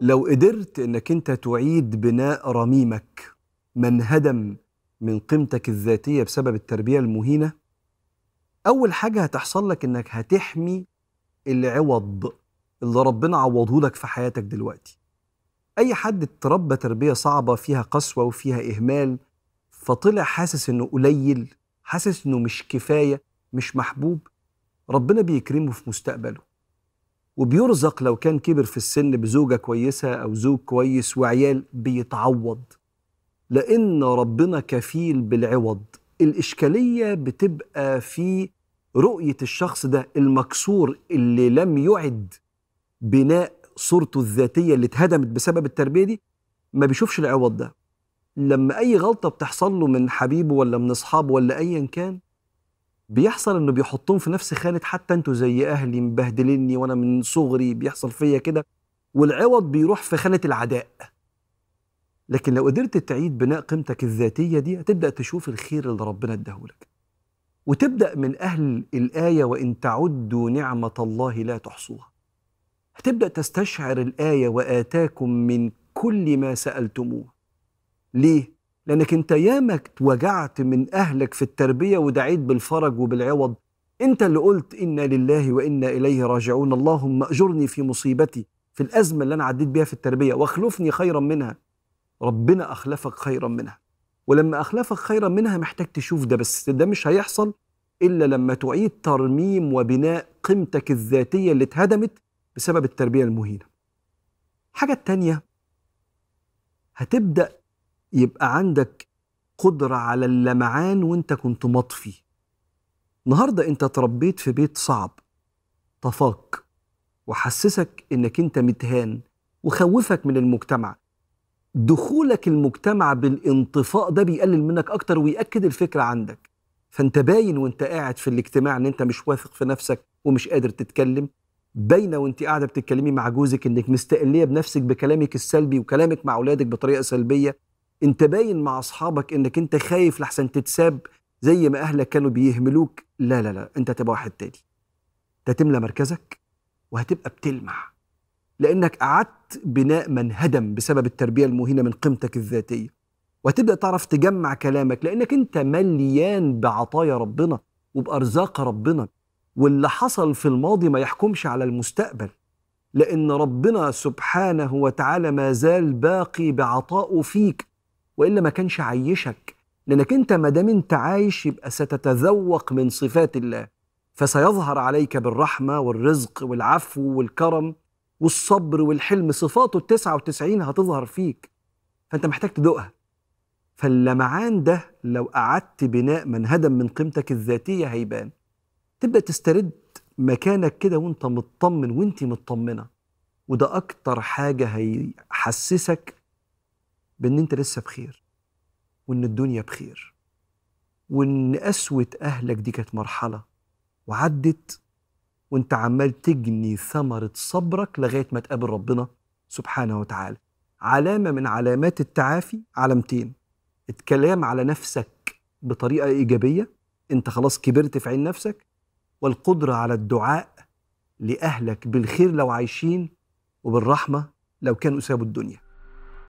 لو قدرت إنك أنت تعيد بناء رميمك من هدم من قيمتك الذاتية بسبب التربية المهينة أول حاجة هتحصل لك إنك هتحمي العوض اللي ربنا عوضه لك في حياتك دلوقتي. أي حد اتربى تربية صعبة فيها قسوة وفيها إهمال فطلع حاسس إنه قليل حاسس إنه مش كفاية مش محبوب ربنا بيكرمه في مستقبله. وبيرزق لو كان كبر في السن بزوجة كويسة أو زوج كويس وعيال بيتعوض. لأن ربنا كفيل بالعوض. الإشكالية بتبقى في رؤية الشخص ده المكسور اللي لم يعد بناء صورته الذاتية اللي اتهدمت بسبب التربية دي ما بيشوفش العوض ده. لما أي غلطة بتحصل له من حبيبه ولا من أصحابه ولا ايا كان بيحصل إنه بيحطهم في نفس خانة حتى أنتوا زي أهلي مبهدليني وأنا من صغري بيحصل فيا كده. والعوض بيروح في خانة العداء. لكن لو قدرت تعيد بناء قيمتك الذاتية دي هتبدأ تشوف الخير اللي ربنا اداهولك. وتبدأ من أهل الآية وإن تعدوا نعمة الله لا تحصوها. هتبدأ تستشعر الآية وآتاكم من كل ما سألتموه. ليه؟ لأنك أنت ياما اتوجعت من أهلك في التربية ودعيت بالفرج وبالعوض. أنت اللي قلت إنا لله وإنا إليه راجعون. اللهم أجرني في مصيبتي في الأزمة اللي أنا عديت بيها في التربية واخلفني خيرا منها. ربنا أخلفك خيرا منها. ولما أخلفك خيرا منها محتاج تشوف ده بس ده مش هيحصل إلا لما تعيد ترميم وبناء قيمتك الذاتية اللي اتهدمت بسبب التربية المهينة. الحاجة التانيه هتبدأ يبقى عندك قدرة على اللمعان وانت كنت مطفي النهاردة انت تربيت في بيت صعب طفاك وحسسك انك انت متهان وخوفك من المجتمع. دخولك المجتمع بالانطفاء ده بيقلل منك أكتر ويأكد الفكرة عندك. فانت باين وانت قاعد في الاجتماع ان انت مش واثق في نفسك ومش قادر تتكلم. باينة وانت قاعدة بتتكلمي مع جوزك انك مستقلية بنفسك بكلامك السلبي وكلامك مع أولادك بطريقة سلبية. انت باين مع اصحابك انك انت خايف لحسن تتساب زي ما اهلك كانوا بيهملوك. لا لا لا انت هتبقى واحد تاني. انت هتملى مركزك وهتبقى بتلمع. لانك قعدت بناء من هدم بسبب التربية المهينة من قيمتك الذاتية. وهتبدأ تعرف تجمع كلامك لانك انت مليان بعطايا ربنا وبأرزاق ربنا. واللي حصل في الماضي ما يحكمش على المستقبل. لأن ربنا سبحانه وتعالى ما زال باقي بعطائه فيك. وإلا ما كانش عيشك لأنك أنت ما دام أنت عايش يبقى ستتذوق من صفات الله. فسيظهر عليك بالرحمة والرزق والعفو والكرم والصبر والحلم صفاته التسعة وتسعين هتظهر فيك. فأنت محتاج تدوقها. فاللمعان ده لو قعدت بناء من هدم من قيمتك الذاتية هيبان. تبدأ تسترد مكانك كده وأنت مطمن وأنت مطمنة. وده أكتر حاجة هيحسسك بإن أنت لسه بخير وإن الدنيا بخير وإن قسوه أهلك دي كانت مرحلة وعدت وأنت عمال تجني ثمرة صبرك لغاية ما تقابل ربنا سبحانه وتعالى. علامة من علامات التعافي علامتين الكلام على نفسك بطريقة إيجابية أنت خلاص كبرت في عين نفسك والقدرة على الدعاء لأهلك بالخير لو عايشين وبالرحمة لو كانوا سابوا الدنيا.